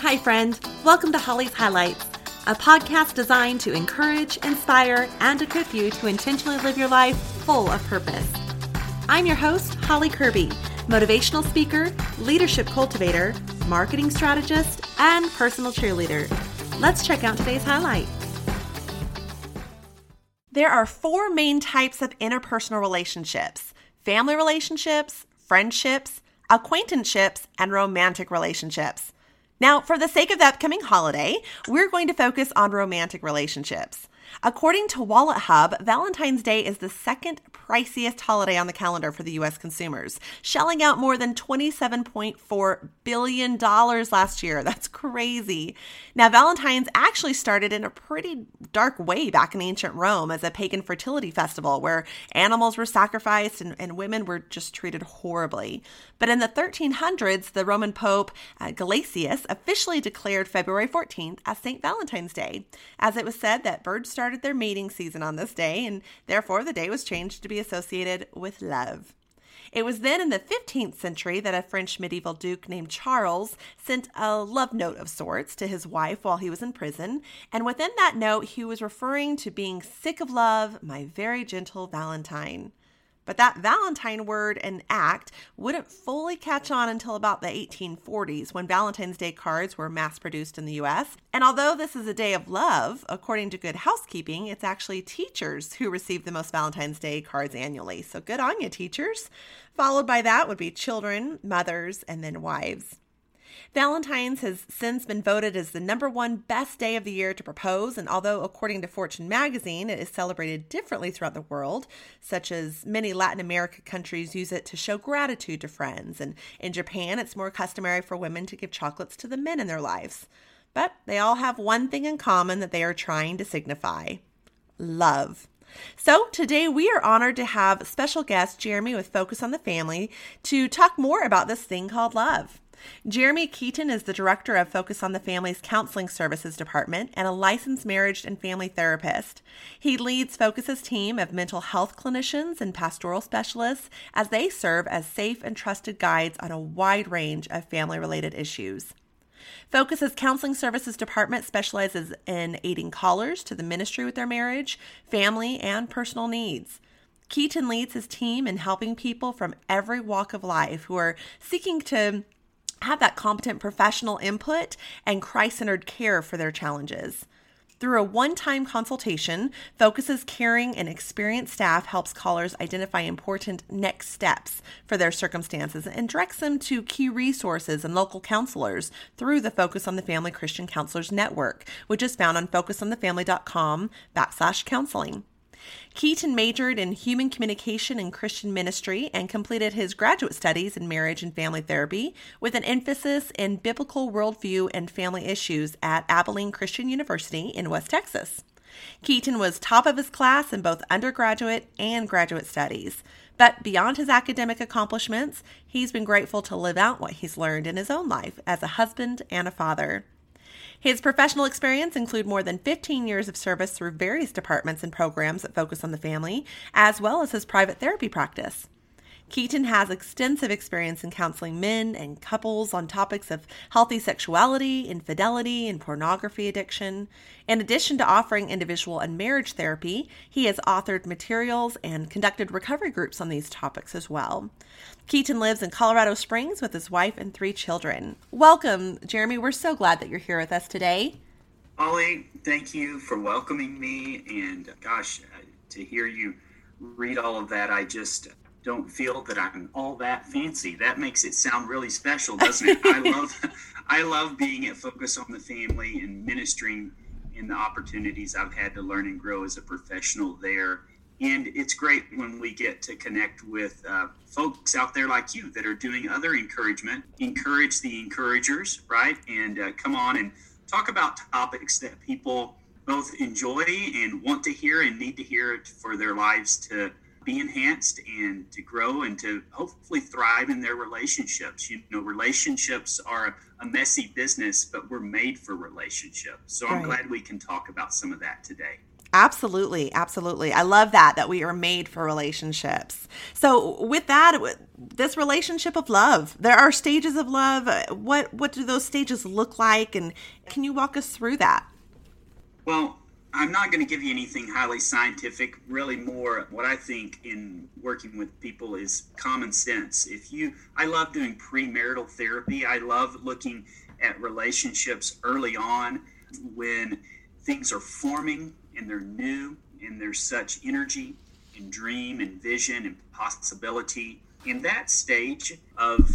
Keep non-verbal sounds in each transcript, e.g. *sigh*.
Hi, friend. Welcome to Holly's Highlights, a podcast designed to encourage, inspire, and equip you to intentionally live your life full of purpose. I'm your host, Holly Curby, motivational speaker, leadership cultivator, marketing strategist, and personal cheerleader. Let's check out today's highlight. There are four main types of interpersonal relationships family relationships, friendships, acquaintanceships, and romantic relationships. Now, for the sake of the upcoming holiday, we're going to focus on romantic relationships. According to WalletHub, Valentine's Day is the second priciest holiday on the calendar for the US consumers, shelling out more than $27.4 billion last year. That's crazy. Now, Valentine's actually started in a pretty dark way back in ancient Rome as a pagan fertility festival where animals were sacrificed and, and women were just treated horribly. But in the 1300s, the Roman Pope uh, Gelasius officially declared February 14th as St. Valentine's Day, as it was said that birds started their mating season on this day, and therefore the day was changed to be associated with love. It was then in the 15th century that a French medieval duke named Charles sent a love note of sorts to his wife while he was in prison, and within that note, he was referring to being sick of love, my very gentle Valentine. But that Valentine word and act wouldn't fully catch on until about the 1840s when Valentine's Day cards were mass produced in the US. And although this is a day of love, according to Good Housekeeping, it's actually teachers who receive the most Valentine's Day cards annually. So good on you, teachers. Followed by that would be children, mothers, and then wives. Valentine's has since been voted as the number one best day of the year to propose, and although, according to Fortune magazine, it is celebrated differently throughout the world, such as many Latin America countries use it to show gratitude to friends, and in Japan, it's more customary for women to give chocolates to the men in their lives. But they all have one thing in common that they are trying to signify love. So, today we are honored to have special guest Geremy with Focus on the Family to talk more about this thing called love. Geremy Keeton is the director of Focus on the Family's Counseling Services Department and a licensed marriage and family therapist. He leads Focus's team of mental health clinicians and pastoral specialists as they serve as safe and trusted guides on a wide range of family related issues. Focus's counseling services department specializes in aiding callers to the ministry with their marriage, family, and personal needs. Keeton leads his team in helping people from every walk of life who are seeking to have that competent professional input and Christ centered care for their challenges. Through a one time consultation, Focus's caring and experienced staff helps callers identify important next steps for their circumstances and directs them to key resources and local counselors through the Focus on the Family Christian Counselors Network, which is found on focusonthefamily.com backslash counseling. Keeton majored in human communication and Christian ministry and completed his graduate studies in marriage and family therapy with an emphasis in biblical worldview and family issues at Abilene Christian University in West Texas. Keeton was top of his class in both undergraduate and graduate studies. But beyond his academic accomplishments, he's been grateful to live out what he's learned in his own life as a husband and a father. His professional experience include more than 15 years of service through various departments and programs that focus on the family, as well as his private therapy practice. Keeton has extensive experience in counseling men and couples on topics of healthy sexuality, infidelity, and pornography addiction. In addition to offering individual and marriage therapy, he has authored materials and conducted recovery groups on these topics as well. Keeton lives in Colorado Springs with his wife and three children. Welcome, Geremy. We're so glad that you're here with us today. Holly, thank you for welcoming me. And gosh, uh, to hear you read all of that, I just don't feel that I'm all that fancy. That makes it sound really special, doesn't it? I love *laughs* I love being at Focus on the Family and ministering in the opportunities I've had to learn and grow as a professional there. And it's great when we get to connect with uh, folks out there like you that are doing other encouragement. Encourage the encouragers, right? And uh, come on and talk about topics that people both enjoy and want to hear and need to hear for their lives to be enhanced and to grow and to hopefully thrive in their relationships. You know, relationships are a messy business, but we're made for relationships. So I'm glad we can talk about some of that today. Absolutely, absolutely. I love that that we are made for relationships. So, with that, this relationship of love, there are stages of love. What what do those stages look like, and can you walk us through that? Well, I'm not going to give you anything highly scientific. Really, more what I think in working with people is common sense. If you, I love doing premarital therapy. I love looking at relationships early on when things are forming and they're new and there's such energy and dream and vision and possibility. In that stage of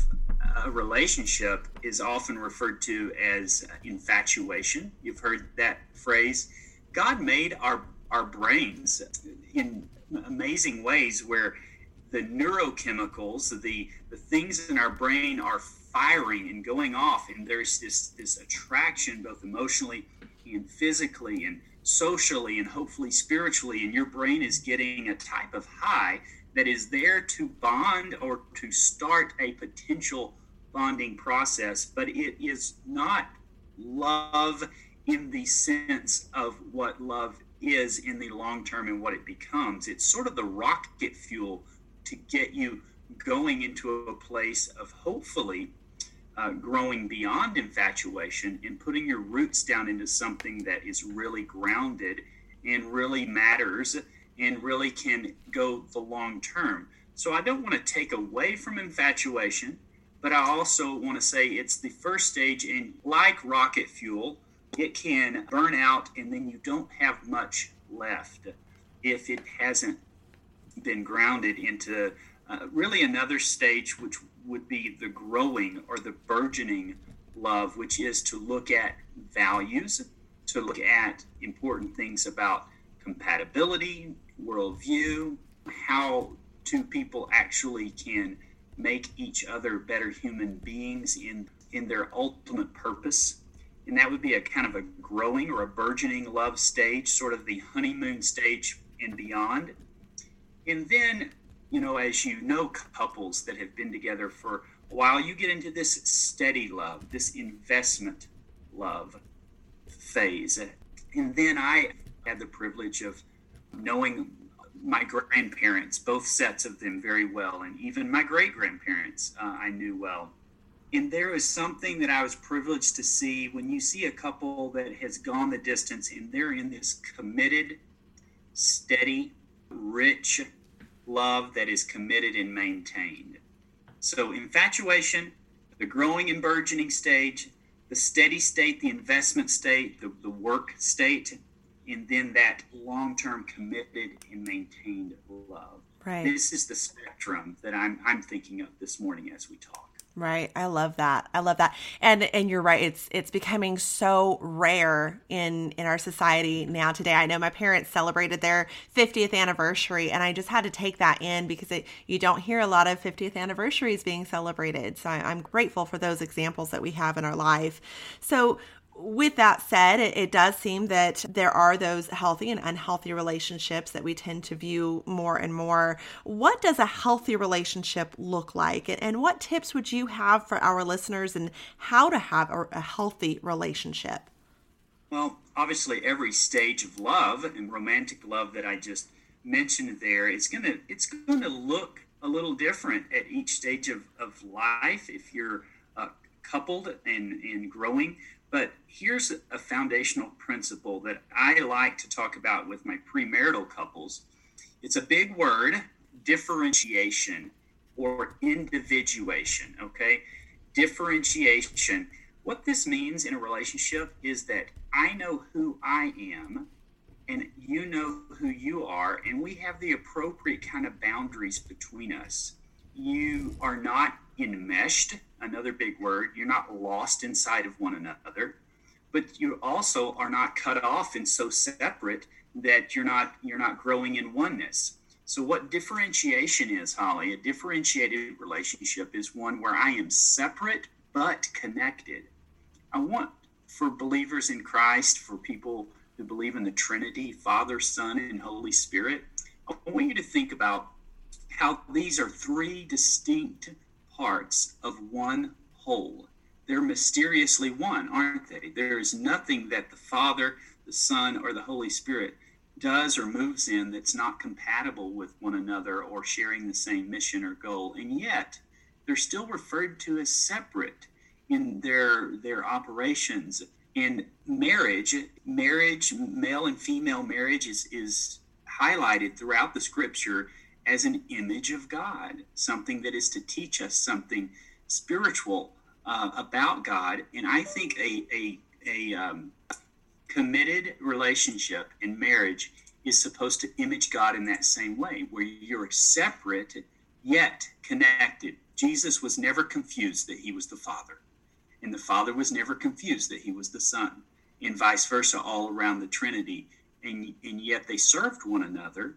a relationship is often referred to as infatuation. You've heard that phrase. God made our our brains in amazing ways where the neurochemicals, the the things in our brain are firing and going off and there's this this attraction both emotionally and physically and socially and hopefully spiritually, and your brain is getting a type of high that is there to bond or to start a potential bonding process, but it is not love in the sense of what love is in the long term and what it becomes. It's sort of the rocket fuel to get you going into a place of hopefully uh, growing beyond infatuation and putting your roots down into something that is really grounded and really matters and really can go the long term. So I don't want to take away from infatuation, but I also want to say it's the first stage, and like rocket fuel, it can burn out and then you don't have much left if it hasn't been grounded into uh, really another stage, which would be the growing or the burgeoning love, which is to look at values, to look at important things about compatibility, worldview, how two people actually can make each other better human beings in, in their ultimate purpose. And that would be a kind of a growing or a burgeoning love stage, sort of the honeymoon stage and beyond. And then you know, as you know, couples that have been together for a while, you get into this steady love, this investment love phase. And then I had the privilege of knowing my grandparents, both sets of them, very well, and even my great grandparents uh, I knew well. And there is something that I was privileged to see when you see a couple that has gone the distance and they're in this committed, steady, rich love that is committed and maintained. So, infatuation, the growing and burgeoning stage, the steady state, the investment state, the, the work state, and then that long term committed and maintained love. Right. This is the spectrum that I'm, I'm thinking of this morning as we talk. Right. I love that. I love that. And and you're right. It's it's becoming so rare in in our society now today. I know my parents celebrated their 50th anniversary and I just had to take that in because it, you don't hear a lot of 50th anniversaries being celebrated. So I, I'm grateful for those examples that we have in our life. So with that said, it, it, does seem that there are those healthy and unhealthy relationships that we tend to view more and more. What does a healthy relationship look like? And what tips would you have for our listeners and how to have a, a healthy relationship? Well, obviously, every stage of love and romantic love that I just mentioned there, it's gonna it's gonna look a little different at each stage of, of life. If you're uh, coupled and, and growing, but here's a foundational principle that I like to talk about with my premarital couples. It's a big word differentiation or individuation. Okay. Differentiation. What this means in a relationship is that I know who I am and you know who you are, and we have the appropriate kind of boundaries between us. You are not enmeshed, another big word. You're not lost inside of one another, but you also are not cut off and so separate that you're not you're not growing in oneness. So what differentiation is, Holly? A differentiated relationship is one where I am separate but connected. I want for believers in Christ, for people who believe in the Trinity, Father, Son, and Holy Spirit, I want you to think about how these are three distinct parts of one whole. They're mysteriously one, aren't they? There is nothing that the Father, the Son, or the Holy Spirit does or moves in that's not compatible with one another or sharing the same mission or goal. And yet, they're still referred to as separate in their their operations. In marriage, marriage, male and female marriage is is highlighted throughout the scripture as an image of God, something that is to teach us something spiritual uh, about God. And I think a a a um, committed relationship in marriage is supposed to image God in that same way, where you're separate yet connected. Jesus was never confused that he was the Father, and the Father was never confused that he was the Son, and vice versa, all around the Trinity. And, and yet they served one another.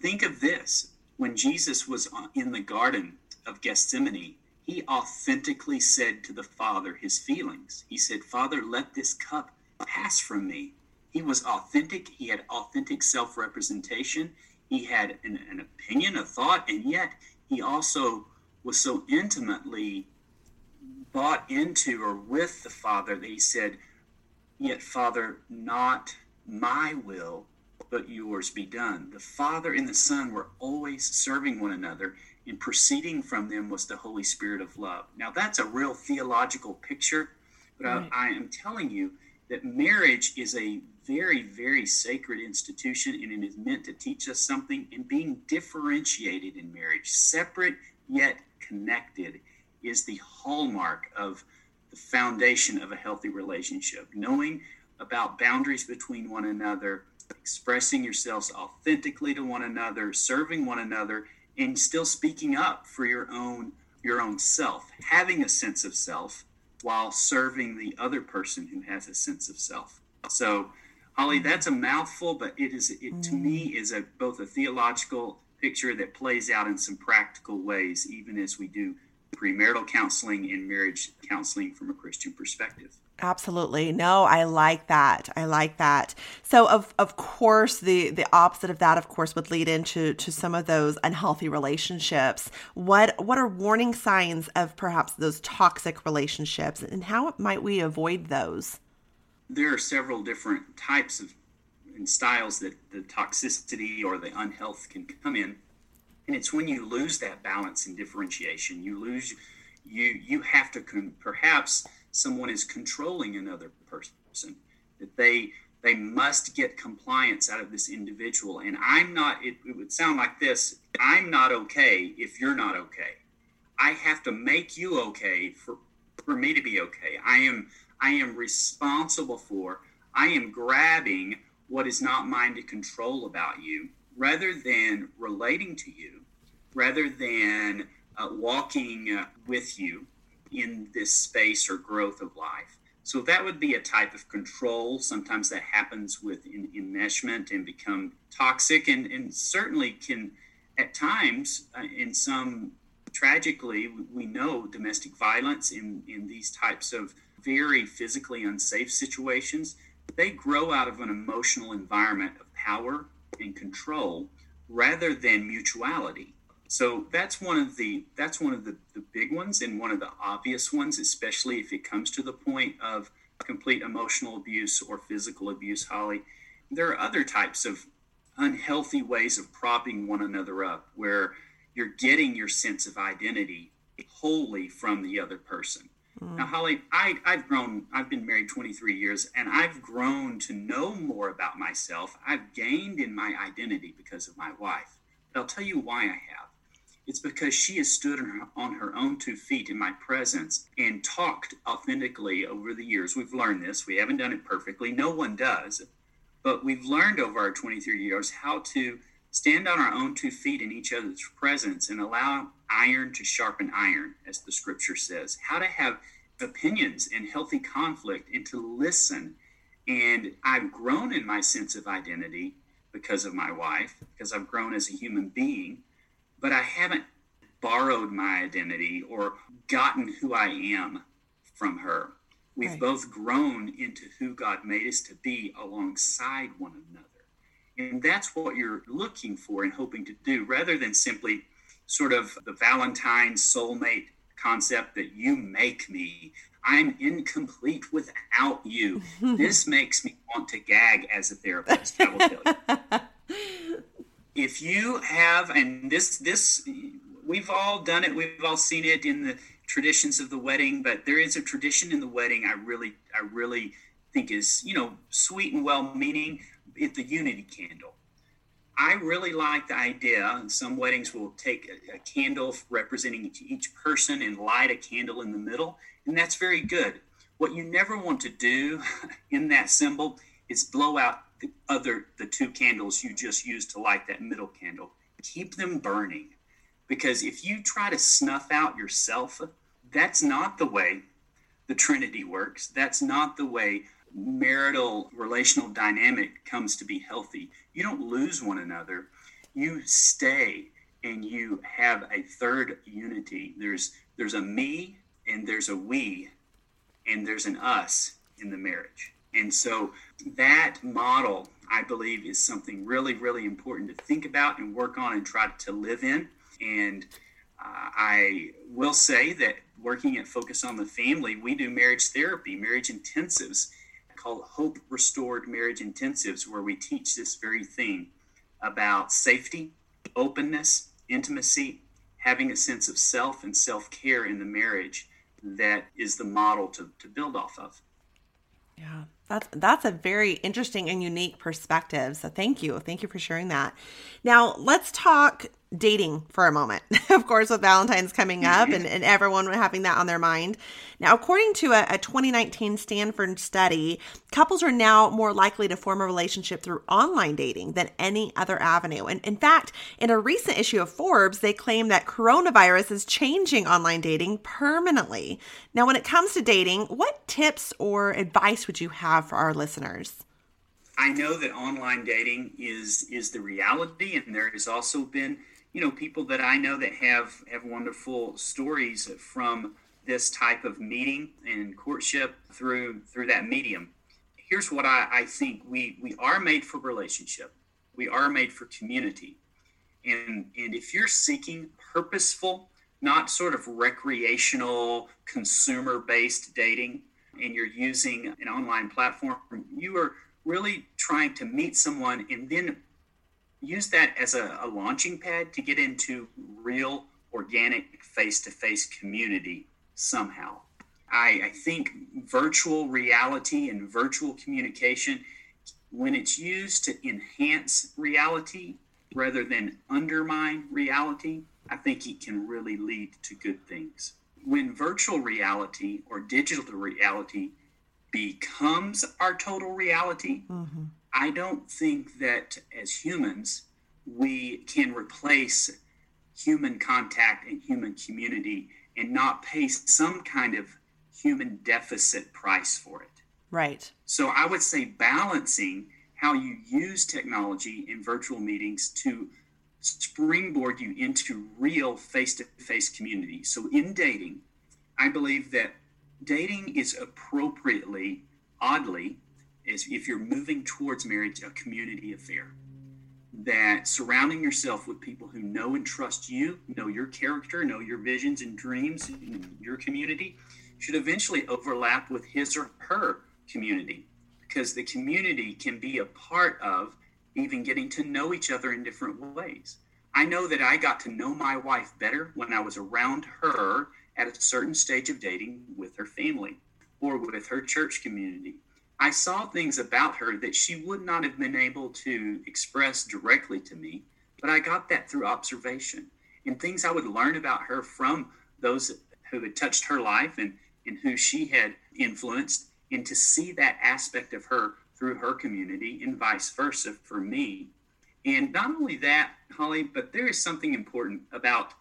Think of this when Jesus was in the Garden of Gethsemane, he authentically said to the Father his feelings. He said, Father, let this cup pass from me. He was authentic. He had authentic self representation. He had an, an, opinion, a thought, and yet he also was so intimately bought into or with the Father that he said, Yet, Father, not my will, but yours be done. The Father and the Son were always serving one another, and proceeding from them was the Holy Spirit of love. Now, that's a real theological picture, but right. I, I am telling you that marriage is a very, very sacred institution and it is meant to teach us something. And being differentiated in marriage, separate yet connected, is the hallmark of the foundation of a healthy relationship. Knowing about boundaries between one another, expressing yourselves authentically to one another, serving one another, and still speaking up for your own your own self, having a sense of self while serving the other person who has a sense of self. So, Holly, mm-hmm. that's a mouthful, but it is it to me mm. is a both a theological picture that plays out in some practical ways, even as we do premarital counseling and marriage counseling from a Christian perspective. Absolutely. No, I like that. I like that. So of of course the the opposite of that of course would lead into to some of those unhealthy relationships. What what are warning signs of perhaps those toxic relationships and how might we avoid those? There are several different types of and styles that the toxicity or the unhealth can come in. And it's when you lose that balance and differentiation, you lose you you have to con- perhaps someone is controlling another person that they they must get compliance out of this individual. And i'm not it, it would sound like this i'm not okay if you're not okay. I have to make you okay for for me to be okay. I am i am responsible for i am grabbing what is not mine to control about you rather than relating to you rather than uh, walking uh, with you in this space or growth of life. So that would be a type of control. Sometimes that happens with enmeshment and become toxic, and, and certainly can, at times, uh, in some tragically, we know domestic violence in, in these types of very physically unsafe situations, they grow out of an emotional environment of power and control rather than mutuality. So that's one of the that's one of the, the big ones and one of the obvious ones, especially if it comes to the point of complete emotional abuse or physical abuse, Holly. There are other types of unhealthy ways of propping one another up where you're getting your sense of identity wholly from the other person. Mm. Now, Holly, I, I've grown, I've been married 23 years, and I've grown to know more about myself. I've gained in my identity because of my wife. But I'll tell you why I have. It's because she has stood on her, own two feet in my presence and talked authentically over the years. We've learned this. We haven't done it perfectly. No one does. But we've learned over our 23 years how to stand on our own two feet in each other's presence and allow iron to sharpen iron, as the scripture says. How to have opinions and healthy conflict and to listen. And I've grown in my sense of identity because of my wife, because I've grown as a human being but I haven't borrowed my identity or gotten who I am from her. We've right. both grown into who God made us to be alongside one another. And that's what you're looking for and hoping to do rather than simply sort of the Valentine soulmate concept that you make me. I'm incomplete without you. *laughs* this makes me want to gag as a therapist, I will tell you. *laughs* if you have, and this, this, we've all done it, we've all seen it in the traditions of the wedding, but there is a tradition in the wedding I really, I really think is, you know, sweet and well meaning. It's the unity candle. I really like the idea. And some weddings will take a, a candle representing each, each person and light a candle in the middle, and that's very good. What you never want to do *laughs* in that symbol is blow out the other the two candles you just used to light that middle candle. Keep them burning, because if you try to snuff out yourself, that's not the way the Trinity works. That's not the way marital relational dynamic comes to be healthy. You don't lose one another. You stay and you have a third unity. There's there's a me and there's a we and there's an us in the marriage. And so that model, I believe, is something really, really important to think about and work on and try to live in. And uh, I will say that working at Focus on the Family, we do marriage therapy, marriage intensives called Hope Restored Marriage Intensives, where we teach this very thing about safety, openness, intimacy, having a sense of self and self care in the marriage that is the model to, to build off of. Yeah, that's that's a very interesting and unique perspective. So thank you. Thank you for sharing that. Now let's talk dating for a moment. *laughs* of course, with Valentine's coming up and, and everyone having that on their mind. Now, according to a, a 2019 Stanford study, couples are now more likely to form a relationship through online dating than any other avenue. And in fact, in a recent issue of Forbes, they claim that coronavirus is changing online dating permanently. Now, when it comes to dating, what tips or advice would you have for our listeners? I know that online dating is is the reality, and there has also been you know people that I know that have have wonderful stories from this type of meeting and courtship through through that medium. Here's what I, I think we we are made for relationship. We are made for community. And and if you're seeking purposeful, not sort of recreational, consumer-based dating, and you're using an online platform, you are really trying to meet someone and then use that as a, a launching pad to get into real organic face-to-face community somehow I, I think virtual reality and virtual communication when it's used to enhance reality rather than undermine reality i think it can really lead to good things when virtual reality or digital reality becomes our total reality mm-hmm. I don't think that as humans, we can replace human contact and human community and not pay some kind of human deficit price for it. Right. So I would say balancing how you use technology in virtual meetings to springboard you into real face to face community. So in dating, I believe that dating is appropriately, oddly, is if you're moving towards marriage, a community affair. That surrounding yourself with people who know and trust you, know your character, know your visions and dreams, in your community, should eventually overlap with his or her community. Because the community can be a part of even getting to know each other in different ways. I know that I got to know my wife better when I was around her at a certain stage of dating with her family or with her church community I saw things about her that she would not have been able to express directly to me, but I got that through observation and things I would learn about her from those who had touched her life and, and who she had influenced, and to see that aspect of her through her community and vice versa for me. And not only that, Holly, but there is something important about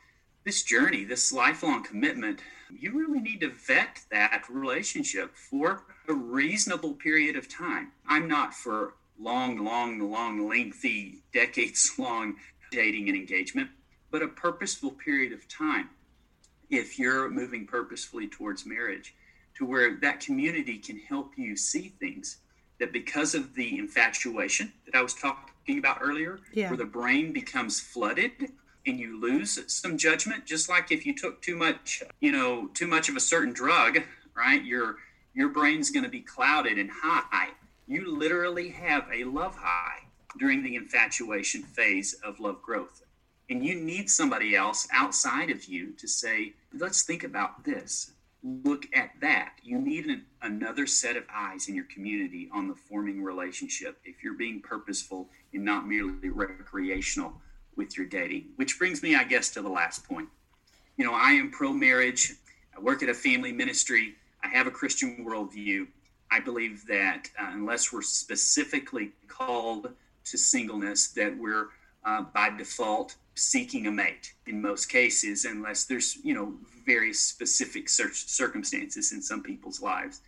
this journey, this lifelong commitment. You really need to vet that relationship for a reasonable period of time. I'm not for long, long, long, lengthy, *laughs* decades long dating and engagement, but a purposeful period of time if you're moving purposefully towards marriage to where that community can help you see things that because of the infatuation that I was talking about earlier, yeah. where the brain becomes flooded and you lose some judgment, just like if you took too much, you know, too much of a certain drug right? Your your brain's going to be clouded and high. You literally have a love high during the infatuation phase of love growth. And you need somebody else outside of you to say, let's think about this. Look at that. You need an, another set of eyes in your community on the forming relationship if you're being purposeful and not merely recreational with your dating. Which brings me, I guess, to the last point. You know, I am pro marriage. I work at a family ministry. I have a Christian worldview. I believe that uh, unless we're specifically called to singleness, that we're uh, by default seeking a mate in most cases, unless there's you know various specific circumstances in some people's lives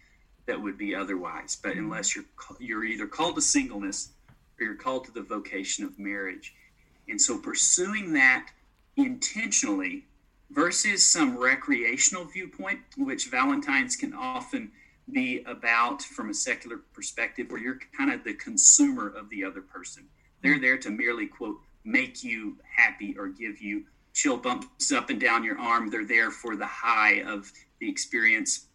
that would be otherwise. But mm-hmm. unless you're you're either called to singleness or you're called to the vocation of marriage, and so pursuing that intentionally versus some recreational viewpoint, which Valentine's can often be about from a secular perspective, where you're kind of the consumer of the other person. They're there to merely, quote, make you happy or give you chill bumps up and down your arm. They're there for the high of the experience.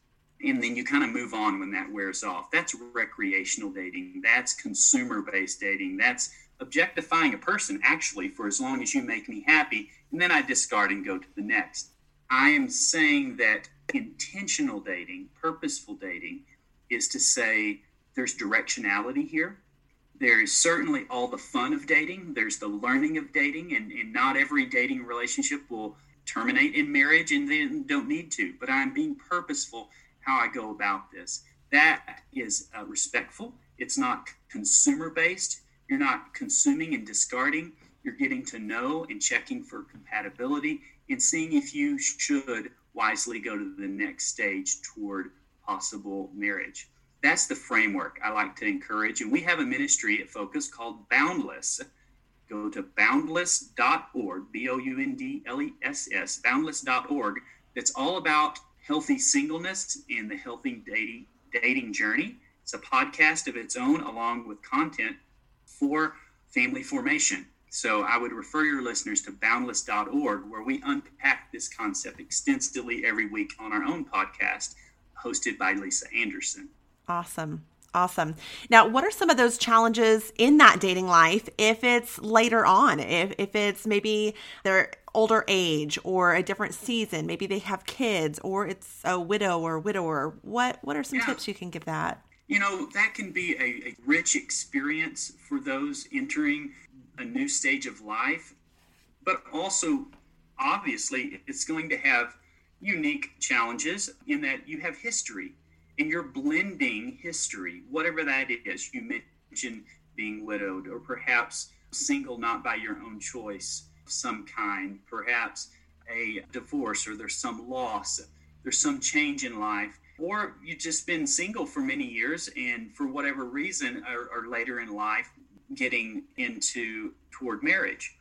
And then you kind of move on when that wears off. That's recreational dating. That's consumer based dating. That's objectifying a person actually for as long as you make me happy and then I discard and go to the next. I am saying that intentional dating, purposeful dating, is to say there's directionality here. There is certainly all the fun of dating, there's the learning of dating, and, and not every dating relationship will terminate in marriage and then don't need to. But I'm being purposeful how I go about this. That is uh, respectful, it's not consumer based. You're not consuming and discarding you're getting to know and checking for compatibility and seeing if you should wisely go to the next stage toward possible marriage. That's the framework I like to encourage. And we have a ministry at Focus called Boundless. Go to boundless.org, B O U N D L E S S, boundless.org. That's all about healthy singleness and the healthy dating, dating journey. It's a podcast of its own, along with content for family formation. So I would refer your listeners to boundless.org, where we unpack this concept extensively every week on our own podcast, hosted by Lisa Anderson. Awesome. Awesome. Now, what are some of those challenges in that dating life if it's later on? If, if it's maybe their older age or a different season, maybe they have kids or it's a widow or widower. What what are some yeah. tips you can give that? You know, that can be a, a rich experience for those entering a new stage of life, but also obviously it's going to have unique challenges in that you have history and you're blending history, whatever that is. You mentioned being widowed or perhaps single not by your own choice of some kind, perhaps a divorce or there's some loss, there's some change in life. Or you've just been single for many years and for whatever reason or, or later in life getting into toward marriage.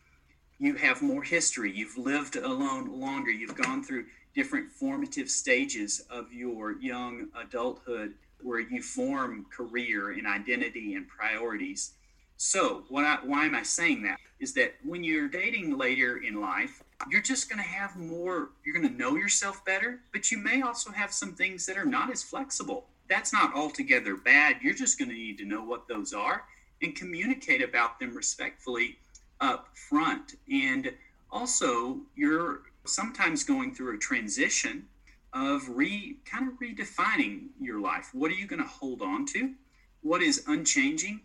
You have more history. You've lived alone longer. You've gone through different formative stages of your young adulthood where you form career and identity and priorities. So, I, why am I saying that? Is that when you're dating later in life, you're just going to have more, you're going to know yourself better, but you may also have some things that are not as flexible. That's not altogether bad. You're just going to need to know what those are and communicate about them respectfully up front. And also, you're sometimes going through a transition of re kind of redefining your life. What are you going to hold on to? What is unchanging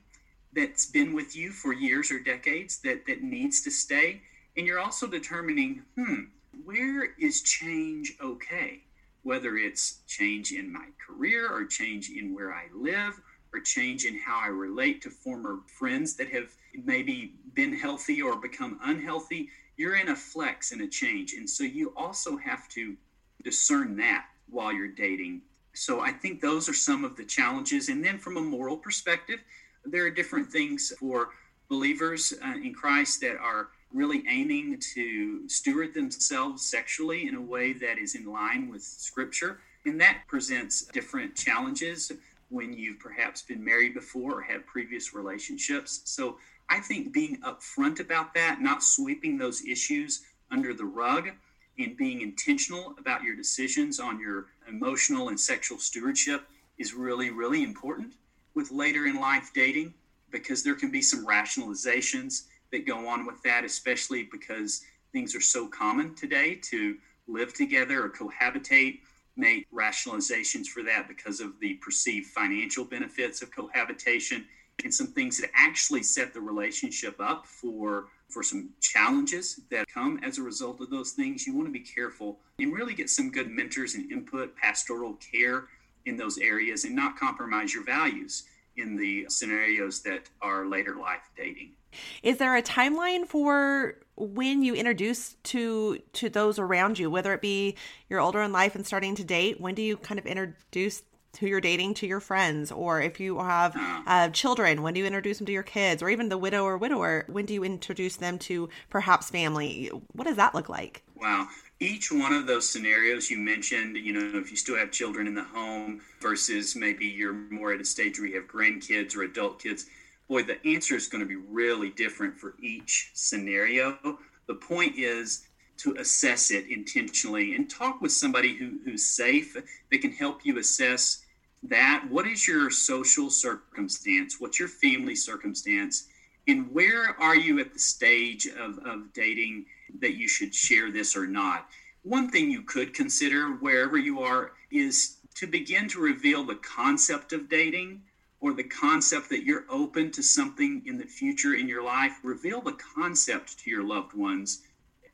that's been with you for years or decades that, that needs to stay? And you're also determining, hmm, where is change okay? Whether it's change in my career or change in where I live or change in how I relate to former friends that have maybe been healthy or become unhealthy, you're in a flex and a change. And so you also have to discern that while you're dating. So I think those are some of the challenges. And then from a moral perspective, there are different things for believers uh, in Christ that are really aiming to steward themselves sexually in a way that is in line with Scripture. And that presents different challenges when you've perhaps been married before or had previous relationships. So I think being upfront about that, not sweeping those issues under the rug, and being intentional about your decisions on your emotional and sexual stewardship is really, really important with later in life dating because there can be some rationalizations that go on with that, especially because things are so common today to live together or cohabitate. Make rationalizations for that because of the perceived financial benefits of cohabitation and some things that actually set the relationship up for for some challenges that come as a result of those things. You want to be careful and really get some good mentors and input, pastoral care in those areas, and not compromise your values in the scenarios that are later life dating. Is there a timeline for when you introduce to to those around you, whether it be you're older in life and starting to date? When do you kind of introduce who you're dating to your friends or if you have uh. uh, children when do you introduce them to your kids or even the widow or widower when do you introduce them to perhaps family what does that look like wow each one of those scenarios you mentioned you know if you still have children in the home versus maybe you're more at a stage where you have grandkids or adult kids boy the answer is going to be really different for each scenario. The point is to assess it intentionally and talk with somebody who, who's safe that can help you assess that. What is your social circumstance? What's your family circumstance? And where are you at the stage of, of dating that you should share this or not? One thing you could consider wherever you are is to begin to reveal the concept of dating or the concept that you're open to something in the future in your life reveal the concept to your loved ones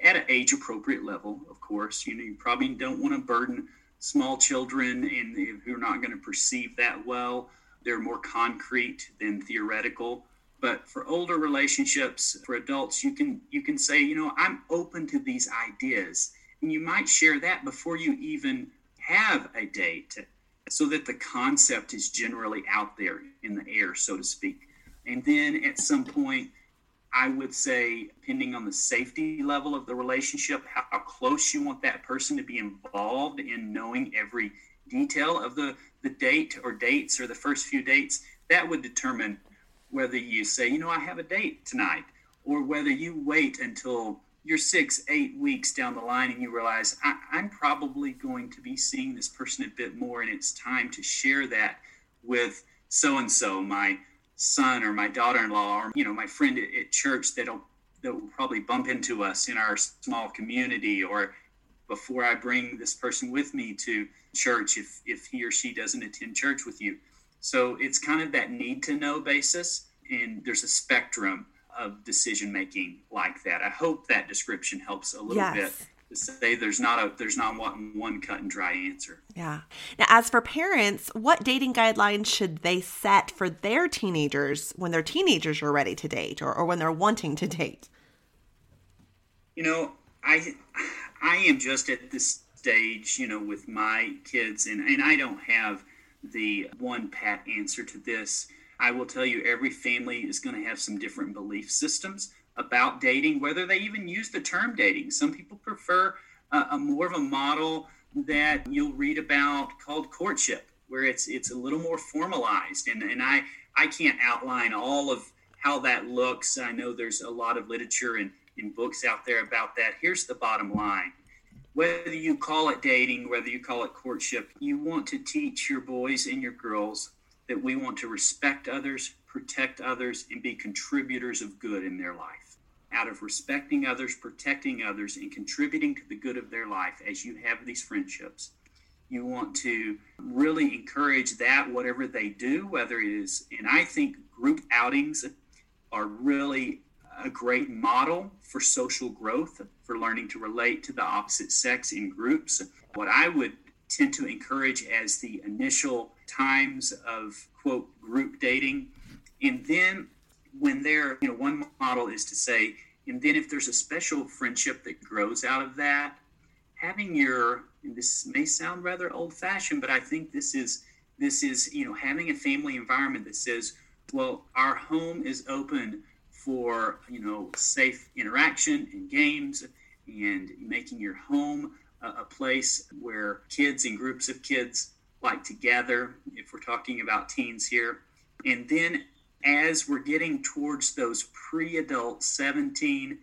at an age appropriate level of course you know you probably don't want to burden small children and who are not going to perceive that well. They're more concrete than theoretical. But for older relationships, for adults, you can you can say, you know, I'm open to these ideas, and you might share that before you even have a date, so that the concept is generally out there in the air, so to speak. And then at some point, I would say, depending on the safety level of the relationship, how, close you want that person to be involved in knowing every detail of the, the date or dates or the first few dates, that would determine whether you say, you know, I have a date tonight, or whether you wait until you're six, eight weeks down the line and you realize, I, I'm probably going to be seeing this person a bit more, and it's time to share that with so and so, my son or my daughter-in-law or you know my friend at, at church that'll that will probably bump into us in our small community or before I bring this person with me to church if if he or she doesn't attend church with you. So it's kind of that need to know basis and there's a spectrum of decision making like that. I hope that description helps a little yes. bit to say there's not a there's not one one cut and dry answer. Yeah. Now, as for parents, what dating guidelines should they set for their teenagers when their teenagers are ready to date or, or when they're wanting to date? You know, I I am just at this stage, you know, with my kids, and and I don't have the one pat answer to this. I will tell you, every family is going to have some different belief systems about dating, whether they even use the term dating. Some people prefer a, a more of a model that you'll read about called courtship, where it's it's a little more formalized. And and I I can't outline all of how that looks. I know there's a lot of literature and, and books out there about that. Here's the bottom line. Whether you call it dating, whether you call it courtship, you want to teach your boys and your girls that we want to respect others, protect others, and be contributors of good in their life out of respecting others, protecting others, and contributing to the good of their life as you have these friendships. You want to really encourage that, whatever they do, whether it is, and I think group outings are really a great model for social growth, for learning to relate to the opposite sex in groups. What I would tend to encourage as the initial times of quote group dating, and then when they're, you know, one model is to say, and then if there's a special friendship that grows out of that, having your, this may sound rather old fashioned, but I think this is, this is, you know, having a family environment that says, well, our home is open for, you know, safe interaction and games and making your home a, a place where kids and groups of kids like together, if we're talking about teens here. And then as we're getting towards those pre adult 17,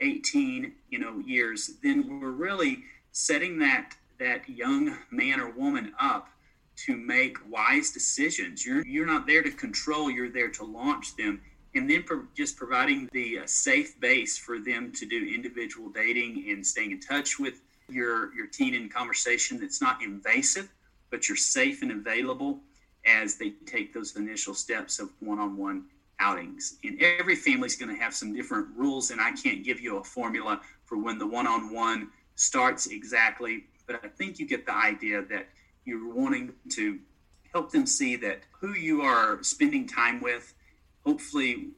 18, you know, years, then we're really setting that that young man or woman up to make wise decisions. You're you're not there to control, you're there to launch them and then pro- just providing the uh, safe base for them to do individual dating and staying in touch with your your teen in conversation that's not invasive, but you're safe and available as they take those initial steps of one-on-one outings. And every family's going to have some different rules, and I can't give you a formula for when the one-on-one starts exactly, but I think you get the idea that you're wanting to help them see that who you are spending time with hopefully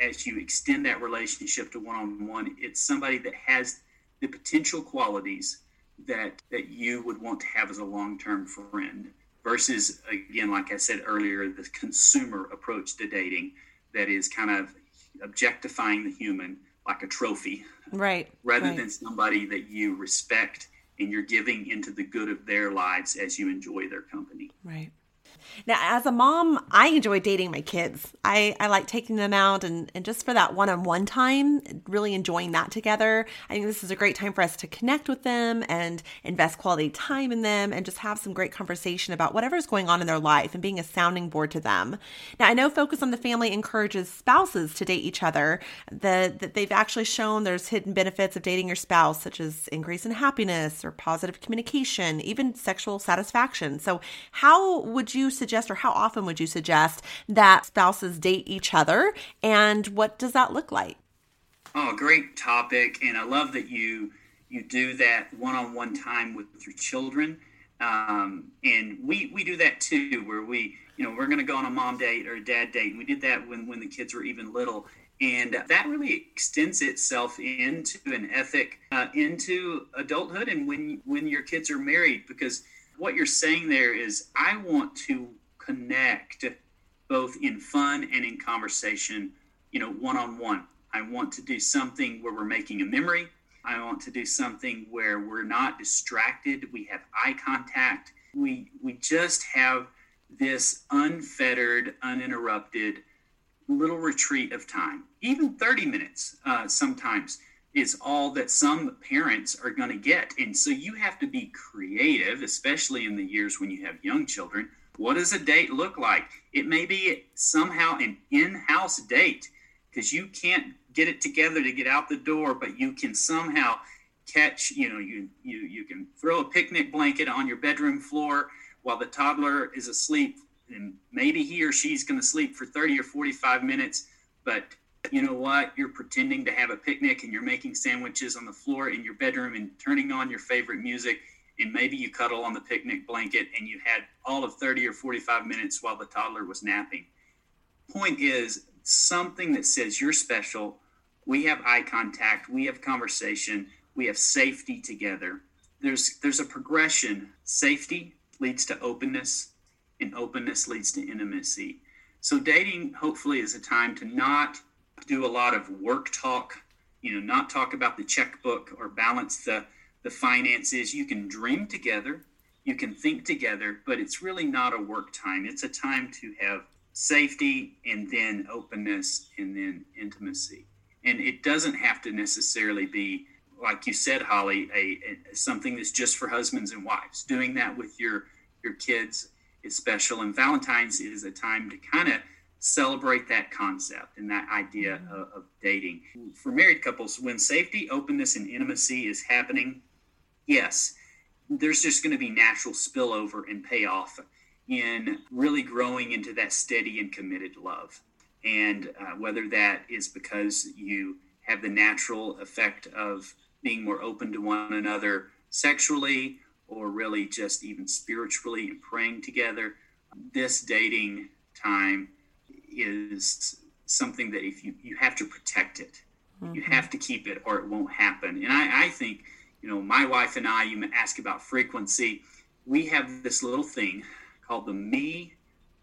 as you extend that relationship to one-on-one it's somebody that has the potential qualities that that you would want to have as a long-term friend versus again like i said earlier the consumer approach to dating that is kind of objectifying the human like a trophy. Right *laughs* rather right. than somebody that you respect and you're giving into the good of their lives as you enjoy their company. Right now, as a mom, I enjoy dating my kids. I, I like taking them out and, and just for that one on one time, really enjoying that together. I think this is a great time for us to connect with them and invest quality time in them and just have some great conversation about whatever's going on in their life and being a sounding board to them. Now, I know Focus on the Family encourages spouses to date each other, that, that they've actually shown there's hidden benefits of dating your spouse, such as increase in happiness or positive communication, even sexual satisfaction. So, how would you suggest, or how often would you suggest that spouses date each other, and what does that look like? Oh, great topic, and I love that you you do that one-on-one time with your children, um, and we we do that too, where we you know we're going to go on a mom date or a dad date. And we did that when when the kids were even little, and that really extends itself into an ethic uh, into adulthood and when when your kids are married because what you're saying there is I want to connect both in fun and in conversation, you know, one on one. I want to do something where we're making a memory. I want to do something where we're not distracted. We have eye contact. We we just have this unfettered, uninterrupted little retreat of time. Even 30 minutes uh, sometimes is all that some parents are going to get. And so you have to be creative, especially in the years when you have young children. What does a date look like? It may be somehow an in house date because you can't get it together to get out the door, but you can somehow catch, you know, you, you, you can throw a picnic blanket on your bedroom floor while the toddler is asleep. And maybe he or she's going to sleep for 30 or 45 minutes, but you know what? You're pretending to have a picnic and you're making sandwiches on the floor in your bedroom and turning on your favorite music. And maybe you cuddle on the picnic blanket and you had all of 30 or 45 minutes while the toddler was napping. Point is something that says you're special. We have eye contact, we have conversation, we have safety together. There's there's a progression. Safety leads to openness, and openness leads to intimacy. So dating hopefully is a time to not do a lot of work talk, you know, not talk about the checkbook or balance the, the finances. You can dream together, you can think together, but it's really not a work time. It's a time to have safety and then openness and then intimacy. And it doesn't have to necessarily be, like you said, Holly, a, a something that's just for husbands and wives. Doing that with your your kids is special, and Valentine's is a time to kind of celebrate that concept and that idea mm-hmm. of, of, dating. For married couples, when safety, openness, and intimacy is happening, yes, there's just going to be natural spillover and payoff in really growing into that steady and committed love. And uh, whether that is because you have the natural effect of being more open to one another sexually or really just even spiritually and praying together, this dating time is something that if you you have to protect it, mm-hmm. you have to keep it, or it won't happen. And I, I think, you know, my wife and I, you may ask about frequency. We have this little thing called the me,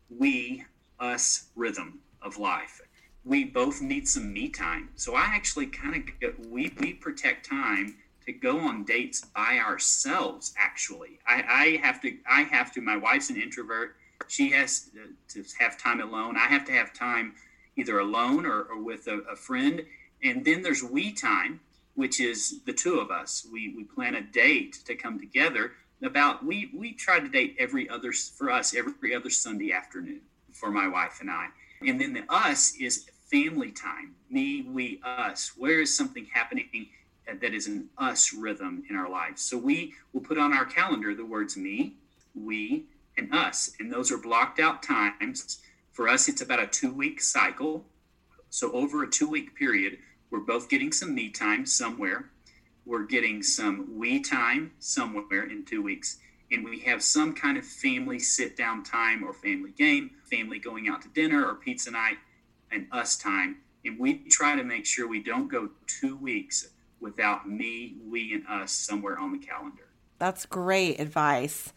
we, us rhythm of life. We both need some me time. So I actually kind of we we protect time to go on dates by ourselves. Actually, I, I have to. I have to. My wife's an introvert she has to have time alone. I have to have time either alone or, or with a, a friend. And then there's we time which is the two of us. We, we plan a date to come together. About we we try to date every other for us every other Sunday afternoon for my wife and I, and then the us is family time. Me, we, us. Where is something happening that is an us rhythm in our lives? So we will put on our calendar the words me, we, and us, and those are blocked out times. For us, it's about a two week cycle. So over a two week period, we're both getting some me time somewhere. We're getting some we time somewhere in two weeks. And we have some kind of family sit down time or family game, family going out to dinner or pizza night, and us time. And we try to make sure we don't go two weeks without me, we, and us somewhere on the calendar. That's great advice.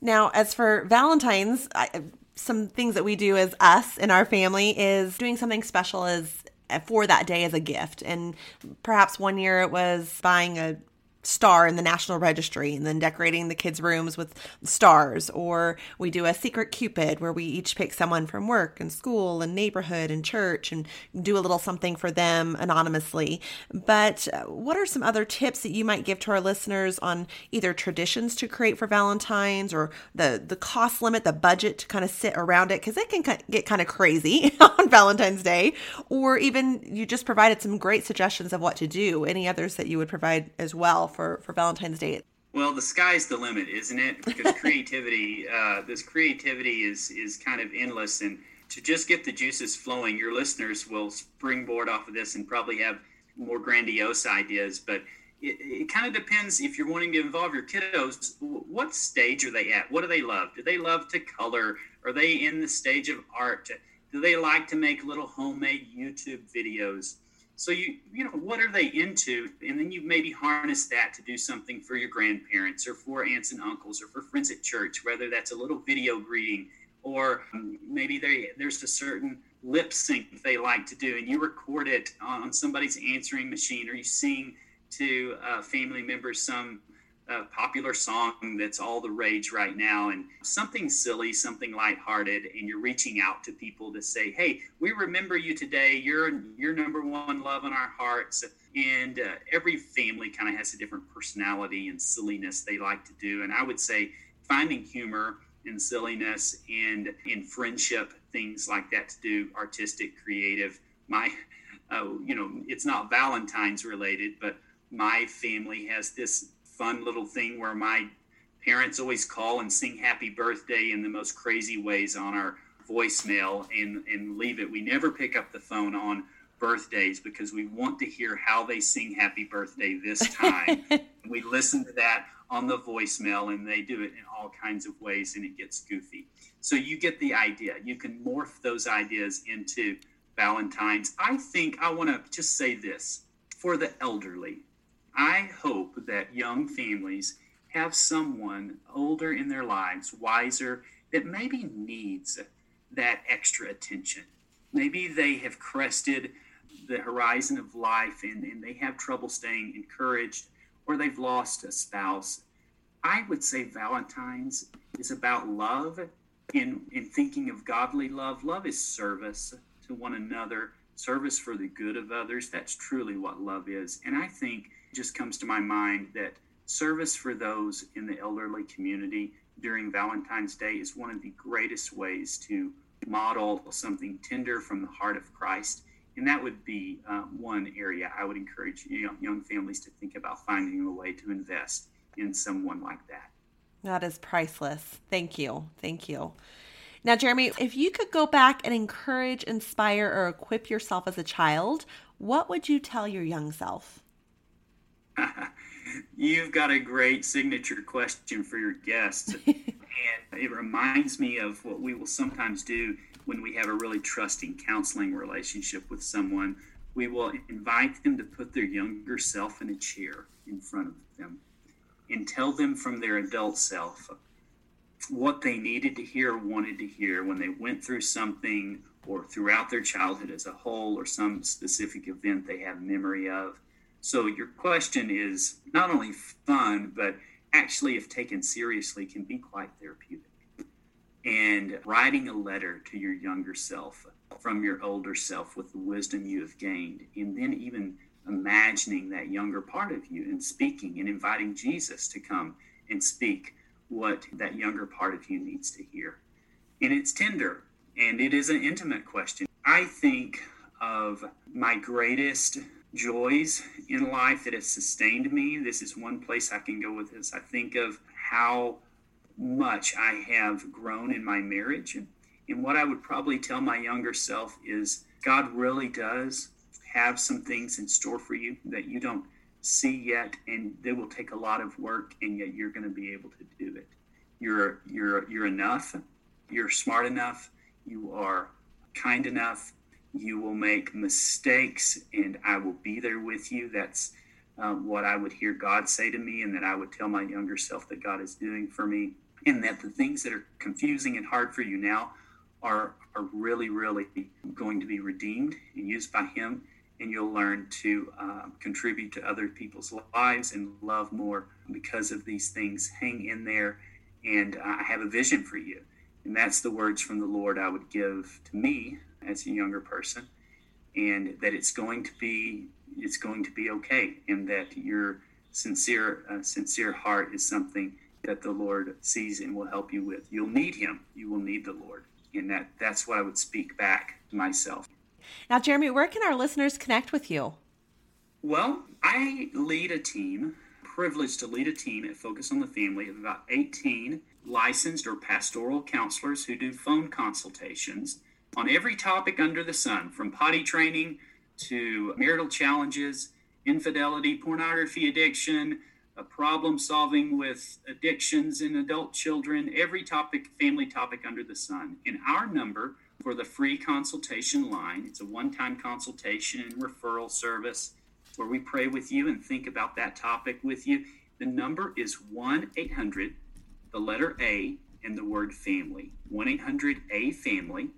Now, as for Valentine's, I, some things that we do as us in our family is doing something special as for that day as a gift. And perhaps one year it was buying a star in the National Registry and then decorating the kids' rooms with stars. Or we do a secret Cupid where we each pick someone from work and school and neighborhood and church and do a little something for them anonymously. But uh, what are some other tips that you might give to our listeners on either traditions to create for Valentine's or the, the cost limit, the budget to kind of sit around it? Because it can get kind of crazy *laughs* on Valentine's Day. Or even you just provided some great suggestions of what to do. Any others that you would provide as well for for Valentine's Day? Well, the sky's the limit, isn't it? Because *laughs* creativity, uh, this creativity is is kind of endless, and to just get the juices flowing, your listeners will springboard off of this and probably have more grandiose ideas. But it, it kind of depends if you're wanting to involve your kiddos. What stage are they at? What do they love? Do they love to color? Are they in the stage of art? Do they like to make little homemade YouTube videos? So you you know what are they into, and then you maybe harness that to do something for your grandparents or for aunts and uncles or for friends at church, whether that's a little video greeting or um, maybe they, there's a certain lip sync they like to do, and you record it on somebody's answering machine, or you sing to family members some a popular song that's all the rage right now and something silly, something lighthearted, and you're reaching out to people to say, "Hey, we remember you today. You're you're number one love in our hearts." And uh, every family kind of has a different personality and silliness they like to do, and I would say finding humor and silliness and in friendship things like that to do artistic, creative. My, uh, you know, it's not Valentine's related, but my family has this fun little thing where my parents always call and sing happy birthday in the most crazy ways on our voicemail and, and leave it. We never pick up the phone on birthdays because we want to hear how they sing happy birthday this time. *laughs* we listen to that on the voicemail and they do it in all kinds of ways and it gets goofy. So you get the idea. You can morph those ideas into Valentine's. I think I want to just say this for the elderly. I hope that young families have someone older in their lives, wiser, that maybe needs that extra attention. Maybe they have crested the horizon of life and, and they have trouble staying encouraged, or they've lost a spouse. I would say Valentine's is about love in, in thinking of godly love. Love is service to one another, service for the good of others. That's truly what love is. And I think just comes to my mind that service for those in the elderly community during Valentine's Day is one of the greatest ways to model something tender from the heart of Christ. And that would be uh, one area I would encourage you know, young families to think about finding a way to invest in someone like that. That is priceless. Thank you. Thank you. Now, Geremy, if you could go back and encourage, inspire, or equip yourself as a child, what would you tell your young self? *laughs* You've got a great signature question for your guests. *laughs* and it reminds me of what we will sometimes do when we have a really trusting counseling relationship with someone. We will invite them to put their younger self in a chair in front of them and tell them from their adult self what they needed to hear or wanted to hear when they went through something or throughout their childhood as a whole or some specific event they have memory of so your question is not only fun, but actually, if taken seriously, can be quite therapeutic. And writing a letter to your younger self from your older self with the wisdom you have gained, and then even imagining that younger part of you and speaking and inviting Jesus to come and speak what that younger part of you needs to hear. And it's tender and it is an intimate question. I think of my greatest joys in life that have sustained me. This is one place I can go with this. I think of how much I have grown in my marriage. And what I would probably tell my younger self is God really does have some things in store for you that you don't see yet and they will take a lot of work and yet you're going to be able to do it. You're you're you're enough. You're smart enough. You are kind enough. You will make mistakes and I will be there with you. That's uh, what I would hear God say to me and that I would tell my younger self that God is doing for me. And that the things that are confusing and hard for you now are are really really going to be redeemed and used by him. And you'll learn to uh, contribute to other people's lives and love more because of these things. Hang in there. And uh, i have a vision for you. And that's the words from the lord i would give to me as a younger person and that it's going to be it's going to be okay and that your sincere uh, sincere heart is something that the Lord sees and will help you with. You'll need Him. You will need the Lord, and that that's what I would speak back to myself. Now, Geremy, where can our listeners connect with you? Well, I lead a team, privileged to lead a team at Focus on the Family of about 18 licensed or pastoral counselors who do phone consultations on every topic under the sun, from potty training to marital challenges, infidelity, pornography addiction, problem solving with addictions in adult children, every topic, family topic under the sun. And our number for the free consultation line, it's a one time consultation and referral service where we pray with you and think about that topic with you. The number is 1 800, the letter A, and the word family. 1 800 A family.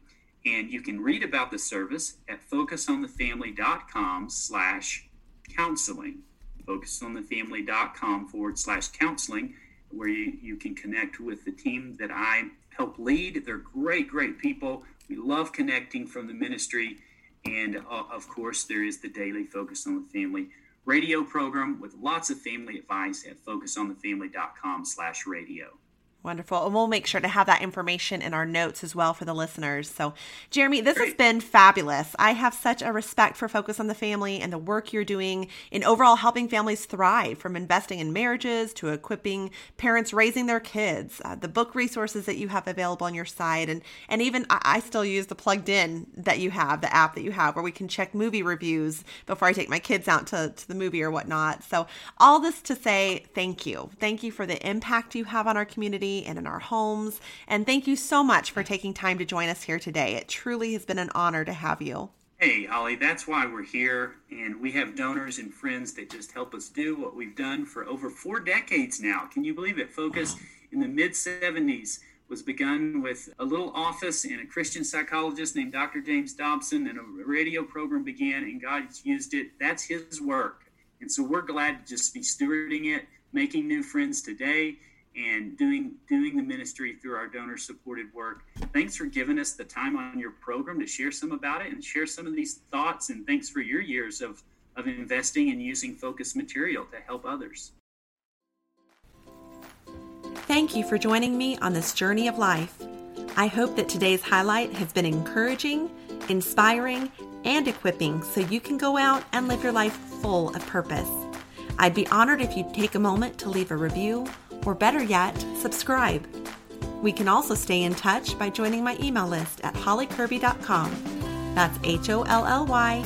And you can read about the service at focusonthefamily.com slash counseling focusonthefamily.com forward slash counseling, where you, you can connect with the team that I help lead. They're great, great people. We love connecting from the ministry. And uh, of course, there is the daily Focus on the Family radio program with lots of family advice at focusonthefamily.com slash radio. Wonderful. And we'll make sure to have that information in our notes as well for the listeners. So, Geremy, this Great. has been fabulous. I have such a respect for Focus on the Family and the work you're doing in overall helping families thrive from investing in marriages to equipping parents raising their kids, uh, the book resources that you have available on your site. And, and even I, I still use the plugged in that you have, the app that you have, where we can check movie reviews before I take my kids out to, to the movie or whatnot. So, all this to say thank you. Thank you for the impact you have on our community and in our homes. And thank you so much for taking time to join us here today. It truly has been an honor to have you. Hey, Holly, that's why we're here. And we have donors and friends that just help us do what we've done for over four decades now. Can you believe it? Focus in the mid 70s was begun with a little office and a Christian psychologist named Dr. James Dobson, and a radio program began, and God used it. That's His work. And so we're glad to just be stewarding it, making new friends today and doing doing the ministry through our donor supported work. Thanks for giving us the time on your program to share some about it and share some of these thoughts and thanks for your years of of investing and using focused material to help others. Thank you for joining me on this journey of life. I hope that today's highlight has been encouraging, inspiring, and equipping so you can go out and live your life full of purpose. I'd be honored if you'd take a moment to leave a review or better yet, subscribe. We can also stay in touch by joining my email list at hollycurby.com. That's H O L L Y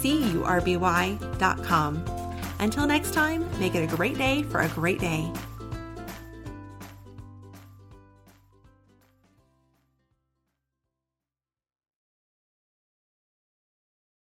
C U R B Y.com. Until next time, make it a great day for a great day.